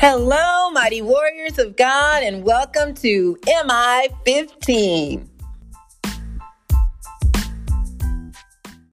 Hello, mighty warriors of God, and welcome to MI 15.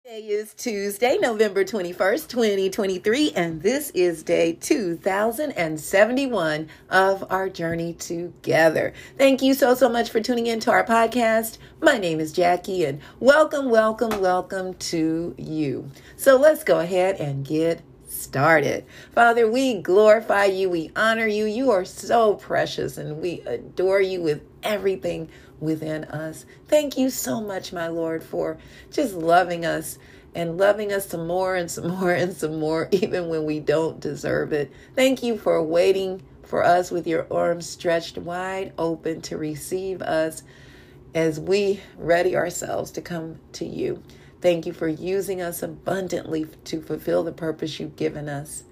Today is Tuesday, November 21st, 2023, and this is day 2071 of our journey together. Thank you so, so much for tuning in to our podcast. My name is Jackie, and welcome, welcome, welcome to you. So let's go ahead and get started. Father, we glorify you, we honor you. You are so precious, and we adore you with everything within us. Thank you so much, my Lord, for just loving us and loving us some more and some more and some more, even when we don't deserve it. Thank you for waiting for us with your arms stretched wide open to receive us as we ready ourselves to come to you. Thank you for using us abundantly to fulfill the purpose you've given us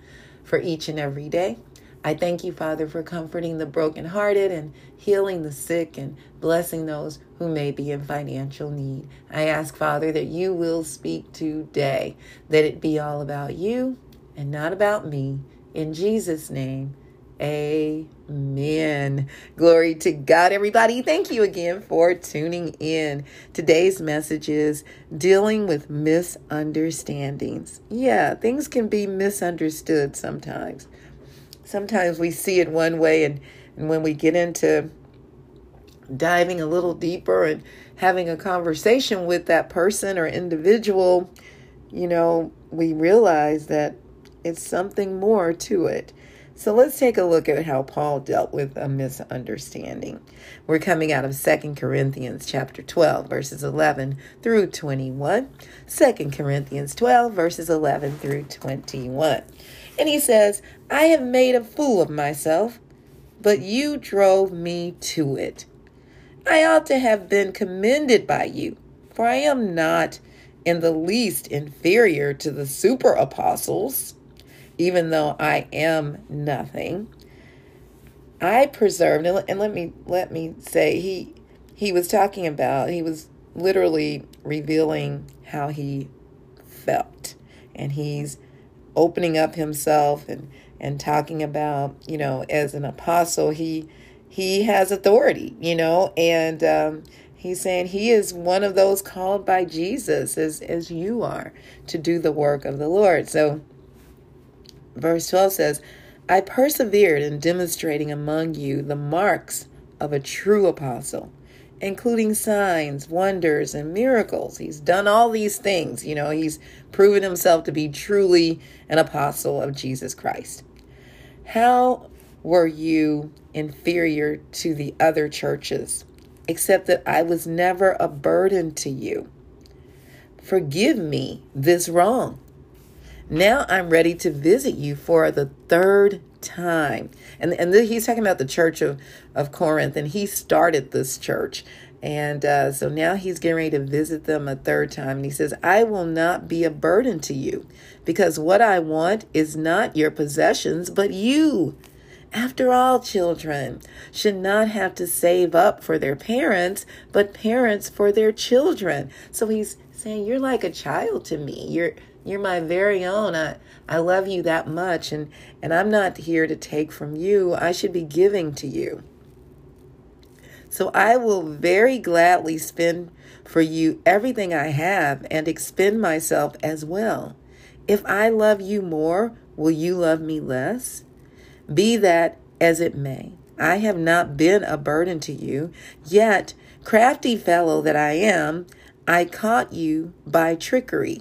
for each and every day. I thank you, Father, for comforting the brokenhearted and healing the sick and blessing those who may be in financial need. I ask, Father, that you will speak today, that it be all about you and not about me. In Jesus' name, Amen. Glory to God, everybody. Thank you again for tuning in. Today's message is dealing with misunderstandings. Yeah, things can be misunderstood sometimes. Sometimes we see it one way, and, and when we get into diving a little deeper and having a conversation with that person or individual, you know, we realize that it's something more to it. So let's take a look at how Paul dealt with a misunderstanding. We're coming out of Second Corinthians chapter 12 verses 11 through 21. 2 Corinthians 12 verses 11 through 21. And he says, "I have made a fool of myself, but you drove me to it. I ought to have been commended by you, for I am not in the least inferior to the super apostles." Even though I am nothing. I preserved and let me let me say he he was talking about he was literally revealing how he felt and he's opening up himself and and talking about you know as an apostle he he has authority you know and um, he's saying he is one of those called by jesus as as you are to do the work of the lord so Verse 12 says, I persevered in demonstrating among you the marks of a true apostle, including signs, wonders, and miracles. He's done all these things. You know, he's proven himself to be truly an apostle of Jesus Christ. How were you inferior to the other churches, except that I was never a burden to you? Forgive me this wrong. Now I'm ready to visit you for the third time. And, and he's talking about the church of, of Corinth, and he started this church. And uh, so now he's getting ready to visit them a third time. And he says, I will not be a burden to you because what I want is not your possessions, but you. After all, children should not have to save up for their parents, but parents for their children. So he's saying, You're like a child to me. You're you're my very own. I, I love you that much, and, and I'm not here to take from you. I should be giving to you. So I will very gladly spend for you everything I have and expend myself as well. If I love you more, will you love me less? Be that as it may. I have not been a burden to you, yet, crafty fellow that I am, I caught you by trickery.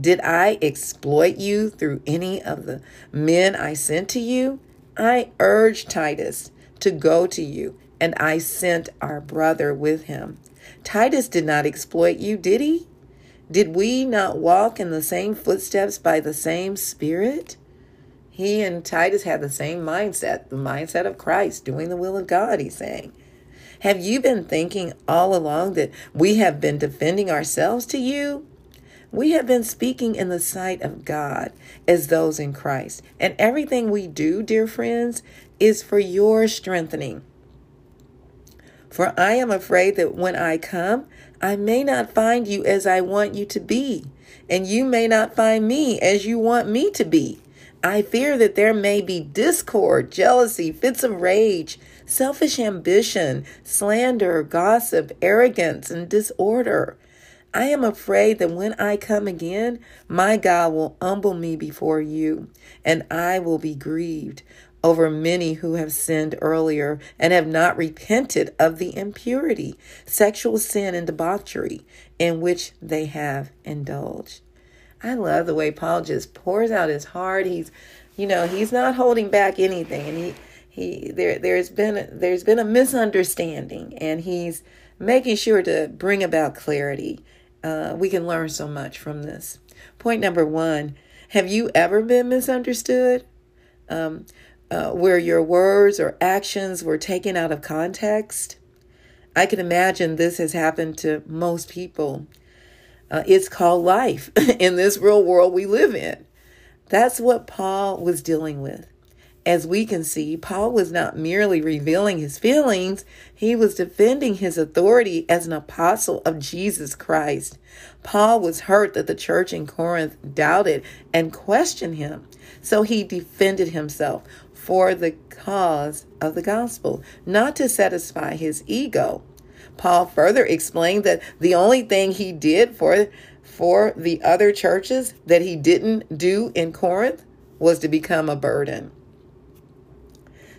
Did I exploit you through any of the men I sent to you? I urged Titus to go to you, and I sent our brother with him. Titus did not exploit you, did he? Did we not walk in the same footsteps by the same Spirit? He and Titus had the same mindset, the mindset of Christ, doing the will of God, he's saying. Have you been thinking all along that we have been defending ourselves to you? We have been speaking in the sight of God as those in Christ. And everything we do, dear friends, is for your strengthening. For I am afraid that when I come, I may not find you as I want you to be, and you may not find me as you want me to be. I fear that there may be discord, jealousy, fits of rage, selfish ambition, slander, gossip, arrogance, and disorder. I am afraid that when I come again, my God will humble me before you, and I will be grieved over many who have sinned earlier and have not repented of the impurity, sexual sin, and debauchery in which they have indulged. I love the way Paul just pours out his heart. He's, you know, he's not holding back anything, and he he there there's been there's been a misunderstanding, and he's making sure to bring about clarity. Uh, we can learn so much from this. Point number one: Have you ever been misunderstood? Um, uh, where your words or actions were taken out of context? I can imagine this has happened to most people. Uh, it's called life in this real world we live in. That's what Paul was dealing with. As we can see, Paul was not merely revealing his feelings, he was defending his authority as an apostle of Jesus Christ. Paul was hurt that the church in Corinth doubted and questioned him, so he defended himself for the cause of the gospel, not to satisfy his ego. Paul further explained that the only thing he did for for the other churches that he didn't do in Corinth was to become a burden.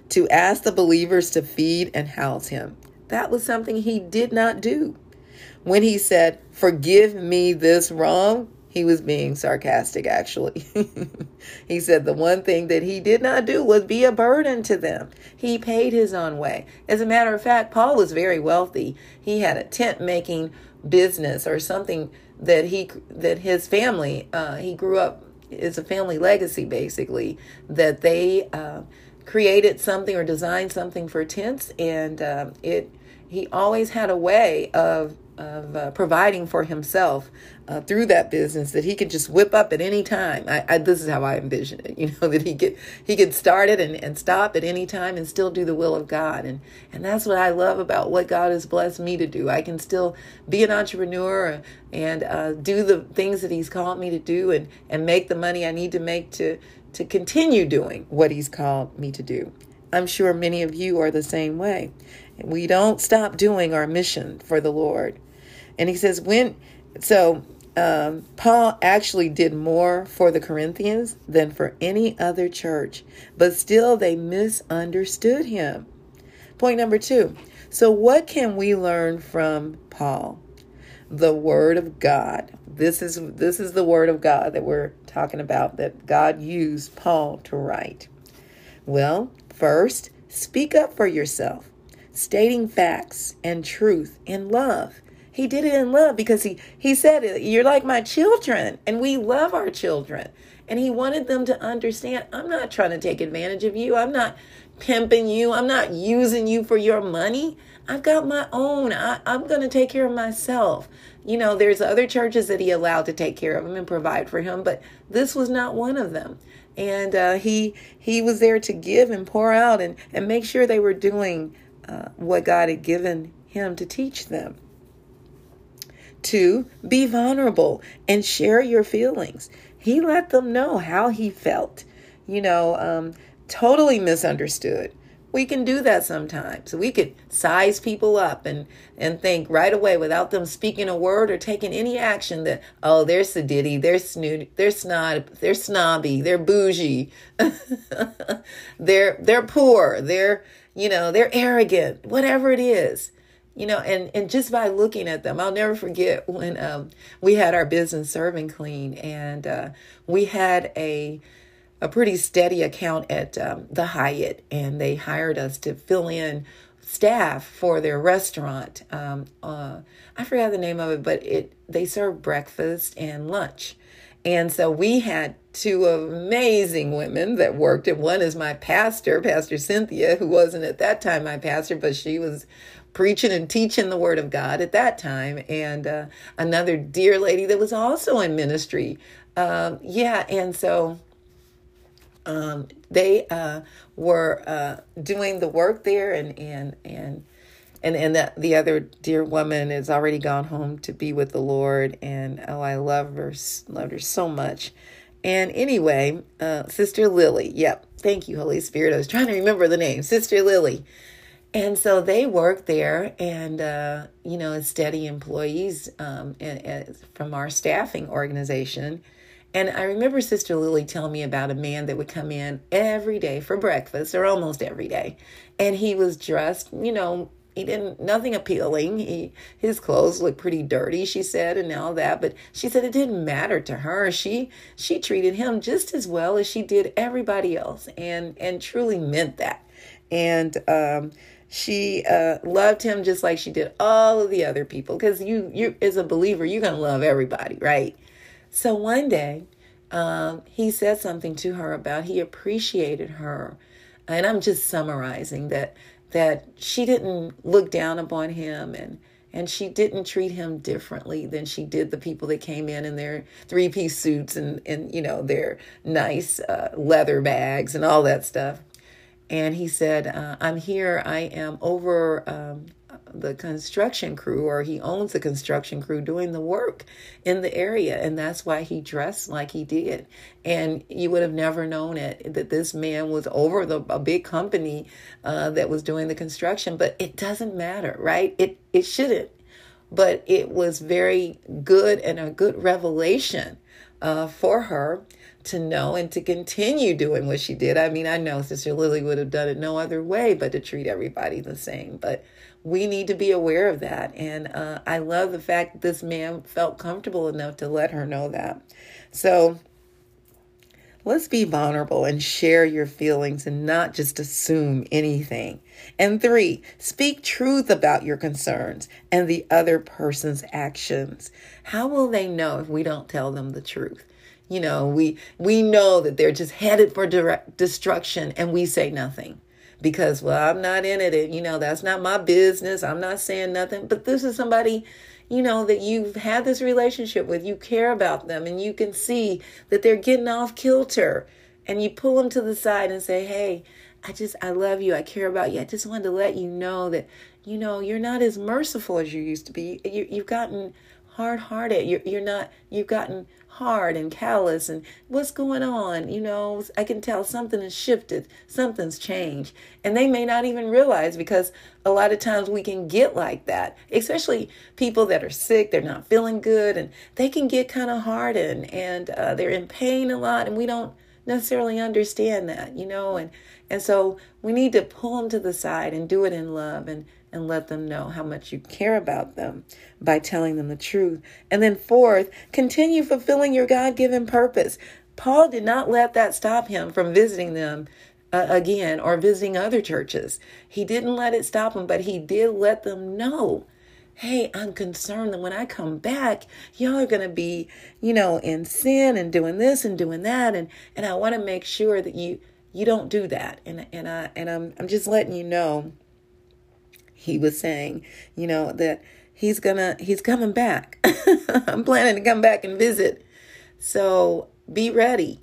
To ask the believers to feed and house him. That was something he did not do. When he said, Forgive me this wrong, he was being sarcastic, actually. he said the one thing that he did not do was be a burden to them. He paid his own way. As a matter of fact, Paul was very wealthy. He had a tent making business or something that he that his family uh, he grew up is a family legacy basically that they uh, created something or designed something for tents and uh, it he always had a way of of uh, providing for himself uh, through that business that he could just whip up at any time. I, I, this is how I envision it, you know, that he could he could start it and, and stop at any time and still do the will of God. And and that's what I love about what God has blessed me to do. I can still be an entrepreneur and uh, do the things that He's called me to do and and make the money I need to make to to continue doing what He's called me to do. I'm sure many of you are the same way. We don't stop doing our mission for the Lord. And he says, when, so um, Paul actually did more for the Corinthians than for any other church, but still they misunderstood him. Point number two. So, what can we learn from Paul? The Word of God. This is this is the Word of God that we're talking about that God used Paul to write. Well, first, speak up for yourself, stating facts and truth in love he did it in love because he he said you're like my children and we love our children. And he wanted them to understand I'm not trying to take advantage of you. I'm not pimping you. I'm not using you for your money. I've got my own. I, am going to take care of myself. You know, there's other churches that he allowed to take care of him and provide for him, but this was not one of them. And uh, he he was there to give and pour out and and make sure they were doing uh, what God had given him to teach them. Two, be vulnerable and share your feelings. He let them know how he felt, you know, um, totally misunderstood. We can do that sometimes. We could size people up and, and think right away without them speaking a word or taking any action that, oh, they're sedity, they're snoot, they're snot, they're snobby, they're bougie, they're they're poor, they're you know, they're arrogant, whatever it is you know and and just by looking at them i'll never forget when um, we had our business serving clean and uh, we had a a pretty steady account at um, the hyatt and they hired us to fill in staff for their restaurant. Um, uh, i forgot the name of it but it they serve breakfast and lunch. And so we had two amazing women that worked and one is my pastor pastor cynthia who wasn't at that time my pastor but she was preaching and teaching the word of God at that time, and uh, another dear lady that was also in ministry. Um, yeah, and so um, they uh, were uh, doing the work there, and and and and and the, the other dear woman has already gone home to be with the Lord, and oh, I love her, loved her so much. And anyway, uh, Sister Lily, yep, thank you, Holy Spirit. I was trying to remember the name, Sister Lily. And so they work there, and uh, you know, as steady employees um, and, and from our staffing organization. And I remember Sister Lily telling me about a man that would come in every day for breakfast, or almost every day, and he was dressed, you know, he didn't nothing appealing. He his clothes looked pretty dirty, she said, and all that. But she said it didn't matter to her. She she treated him just as well as she did everybody else, and and truly meant that. And um, she uh, loved him just like she did all of the other people because you you as a believer you're gonna love everybody right so one day um, he said something to her about he appreciated her. And i'm just summarizing that that she didn't look down upon him and and she didn't treat him differently than she did the people that came in in their three piece suits and and you know their nice uh, leather bags and all that stuff and he said, uh, I'm here, I am over um, the construction crew, or he owns the construction crew doing the work in the area. And that's why he dressed like he did. And you would have never known it that this man was over the a big company uh, that was doing the construction. But it doesn't matter, right? It it shouldn't. But it was very good and a good revelation uh, for her to know and to continue doing what she did. I mean, I know Sister Lily would have done it no other way but to treat everybody the same. But we need to be aware of that. And uh, I love the fact this man felt comfortable enough to let her know that. So let's be vulnerable and share your feelings and not just assume anything. And three, speak truth about your concerns and the other person's actions. How will they know if we don't tell them the truth? You know we we know that they're just headed for direct destruction and we say nothing. Because well i'm not in it And you know that's not my business i'm not saying nothing. But this is somebody you know that you've had this relationship with you care about them and you can see that they're getting off kilter. And you pull them to the side and say hey i just i love you i care about you i just wanted to let you know that you know you're not as merciful as you used to be. You, you've gotten hard hearted you're, you're not you've gotten hard and callous and what's going on you know i can tell something has shifted something's changed. And they may not even realize because a lot of times we can get like that especially people that are sick they're not feeling good and they can get kind of hardened and uh, they're in pain a lot and we don't necessarily understand that you know and and so we need to pull them to the side and do it in love and and let them know how much you care about them by telling them the truth. And then, fourth, continue fulfilling your God given purpose. Paul did not let that stop him from visiting them uh, again or visiting other churches. He didn't let it stop him, but he did let them know hey, I'm concerned that when I come back, y'all are going to be, you know, in sin and doing this and doing that and and I want to make sure that you you don't do that. And and I and I'm I'm just letting you know he was saying, you know, that he's gonna he's coming back. I'm planning to come back and visit. So be ready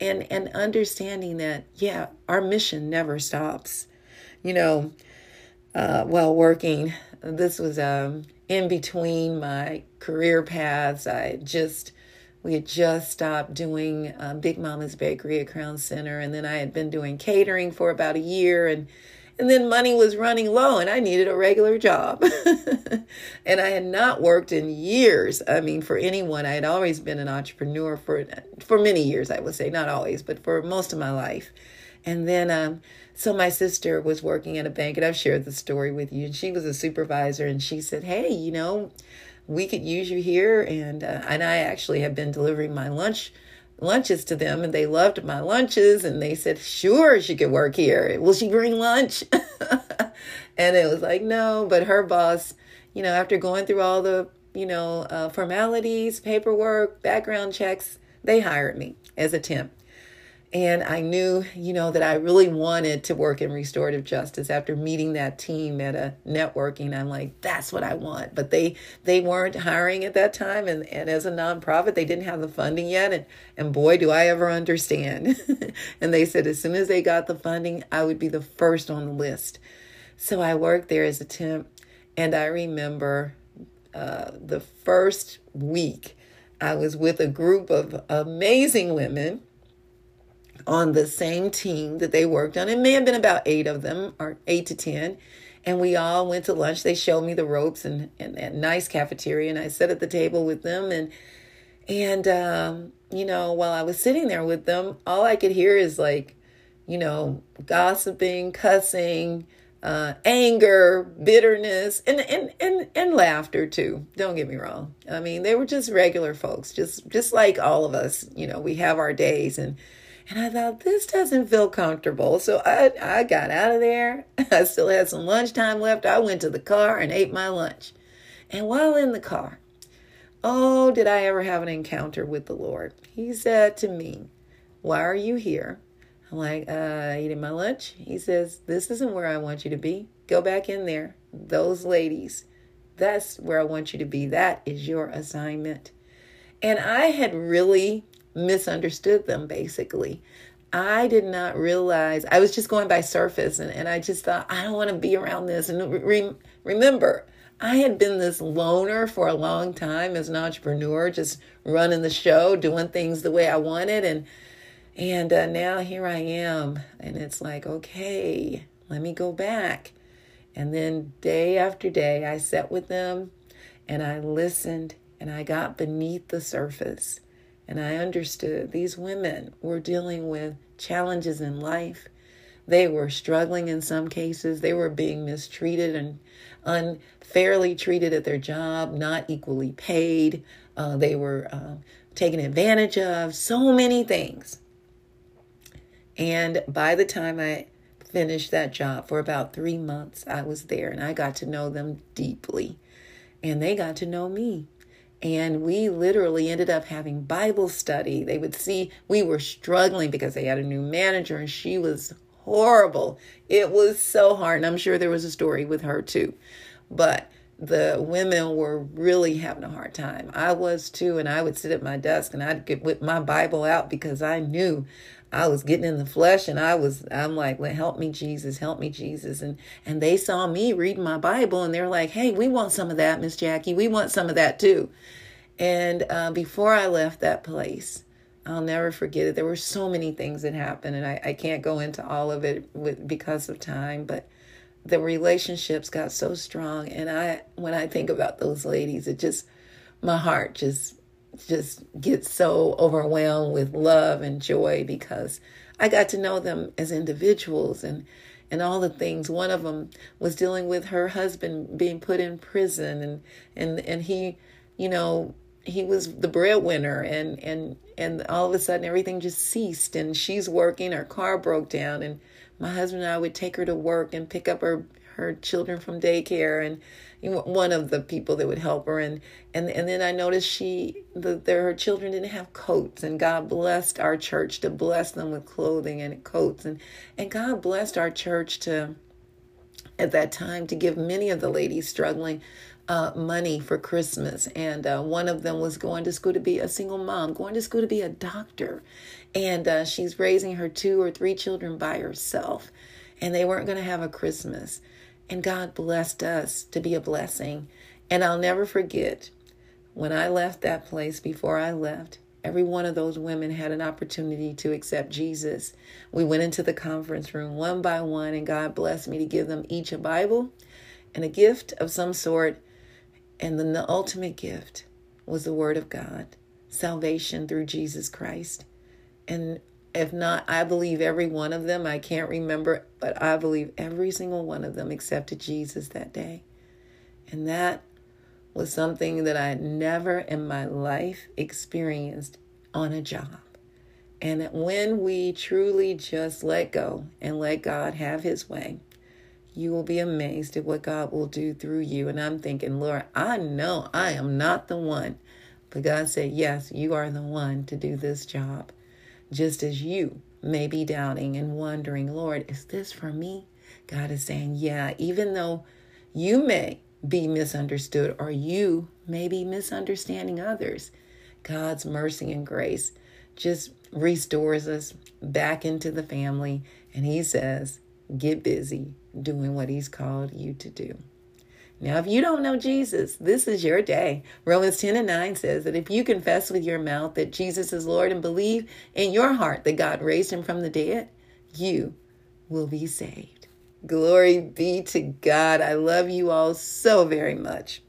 and and understanding that yeah, our mission never stops. You know, uh, while working, this was um in between my career paths. I just we had just stopped doing uh, Big Mama's Bakery at Crown Center, and then I had been doing catering for about a year and and then money was running low and I needed a regular job. and I had not worked in years. I mean, for anyone, I had always been an entrepreneur for for many years, I would say, not always, but for most of my life. And then um so my sister was working at a bank and I've shared the story with you and she was a supervisor and she said, "Hey, you know, we could use you here and uh, and I actually have been delivering my lunch lunches to them and they loved my lunches and they said sure she could work here. Will she bring lunch? And it was like no but her boss you know after going through all the you know uh, formalities paperwork background checks they hired me as a temp and I knew, you know, that I really wanted to work in restorative justice after meeting that team at a networking. I'm like, that's what I want. But they they weren't hiring at that time and, and as a nonprofit, they didn't have the funding yet. And and boy, do I ever understand. and they said as soon as they got the funding, I would be the first on the list. So I worked there as a temp and I remember uh, the first week I was with a group of amazing women on the same team that they worked on. It may have been about eight of them, or eight to 10. And we all went to lunch. They showed me the ropes and, and that nice cafeteria. And I sat at the table with them. And, and um, you know, while I was sitting there with them, all I could hear is like, you know, gossiping, cussing, uh, anger, bitterness, and, and and and laughter too. Don't get me wrong. I mean, they were just regular folks, just just like all of us. You know, we have our days, and and I thought this doesn't feel comfortable. So I I got out of there. I still had some lunchtime left. I went to the car and ate my lunch. And while in the car, oh, did I ever have an encounter with the Lord? He said to me, "Why are you here?" I'm like, uh, eating my lunch. He says, This isn't where I want you to be. Go back in there. Those ladies, that's where I want you to be. That is your assignment. And I had really misunderstood them, basically. I did not realize, I was just going by surface, and, and I just thought, I don't want to be around this. And re- remember, I had been this loner for a long time as an entrepreneur, just running the show, doing things the way I wanted. And and uh, now here I am. And it's like, okay, let me go back. And then day after day, I sat with them and I listened and I got beneath the surface. And I understood these women were dealing with challenges in life. They were struggling in some cases. They were being mistreated and unfairly treated at their job, not equally paid. Uh, they were uh, taken advantage of, so many things. And by the time I finished that job for about three months, I was there and I got to know them deeply. And they got to know me. And we literally ended up having Bible study. They would see we were struggling because they had a new manager and she was horrible. It was so hard. And I'm sure there was a story with her too. But the women were really having a hard time. I was too, and I would sit at my desk and I'd get with my Bible out because I knew I was getting in the flesh and I was I'm like, well, help me Jesus, help me Jesus. And and they saw me reading my Bible and they're like, hey, we want some of that, Miss Jackie. We want some of that too. And uh, before I left that place, I'll never forget it. There were so many things that happened, and I, I can't go into all of it with because of time, but the relationships got so strong. And I when I think about those ladies, it just my heart just just get so overwhelmed with love and joy because I got to know them as individuals and and all the things. One of them was dealing with her husband being put in prison and and and he, you know, he was the breadwinner and and and all of a sudden everything just ceased and she's working her car broke down and my husband and I would take her to work and pick up her her children from daycare and one of the people that would help her and and and then I noticed she the, her children didn't have coats and God blessed our church to bless them with clothing and coats and and God blessed our church to at that time to give many of the ladies struggling uh, money for Christmas. And uh, one of them was going to school to be a single mom, going to school to be a doctor. And uh, she's raising her two or three children by herself. And they weren't going to have a Christmas. And God blessed us to be a blessing. And I'll never forget when I left that place before I left, every one of those women had an opportunity to accept Jesus. We went into the conference room one by one, and God blessed me to give them each a Bible and a gift of some sort. And then the ultimate gift was the Word of God, salvation through Jesus Christ. And if not, I believe every one of them. I can't remember, but I believe every single one of them accepted Jesus that day. And that was something that I never in my life experienced on a job. And when we truly just let go and let God have his way, you will be amazed at what God will do through you. And I'm thinking, Lord, I know I am not the one. But God said, Yes, you are the one to do this job just as you may be doubting and wondering, Lord, is this for me? God is saying, yeah, even though you may be misunderstood or you may be misunderstanding others, God's mercy and grace just restores us back into the family. And He says, get busy doing what He's called you to do. Now, if you don't know Jesus, this is your day. Romans 10 and 9 says that if you confess with your mouth that Jesus is Lord and believe in your heart that God raised him from the dead, you will be saved. Glory be to God. I love you all so very much.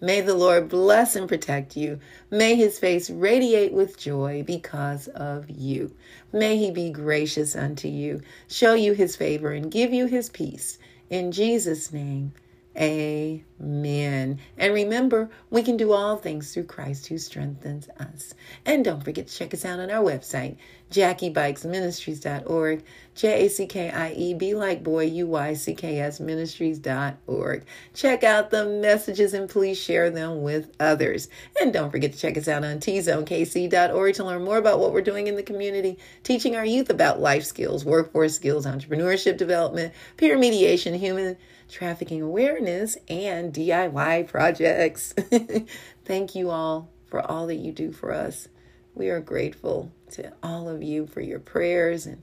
May the Lord bless and protect you. May his face radiate with joy because of you. May he be gracious unto you, show you his favor, and give you his peace. In Jesus' name, Amen. And remember, we can do all things through Christ who strengthens us. And don't forget to check us out on our website, JackieBuycksMinistries.org, J A C K I E B like boy, U Y C K S Ministries.org. Check out the messages and please share them with others. And don't forget to check us out on TZoneKC.org to learn more about what we're doing in the community, teaching our youth about life skills, workforce skills, entrepreneurship development, peer mediation, human trafficking awareness, and DIY projects. Thank you all for all that you do for us. We are grateful to all of you for your prayers and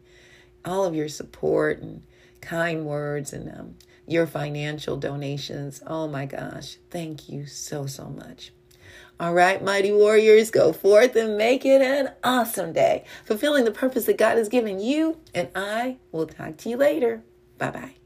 all of your support and kind words and um, your financial donations. Oh my gosh, thank you so, so much. All right, mighty warriors, go forth and make it an awesome day, fulfilling the purpose that God has given you. And I will talk to you later. Bye bye.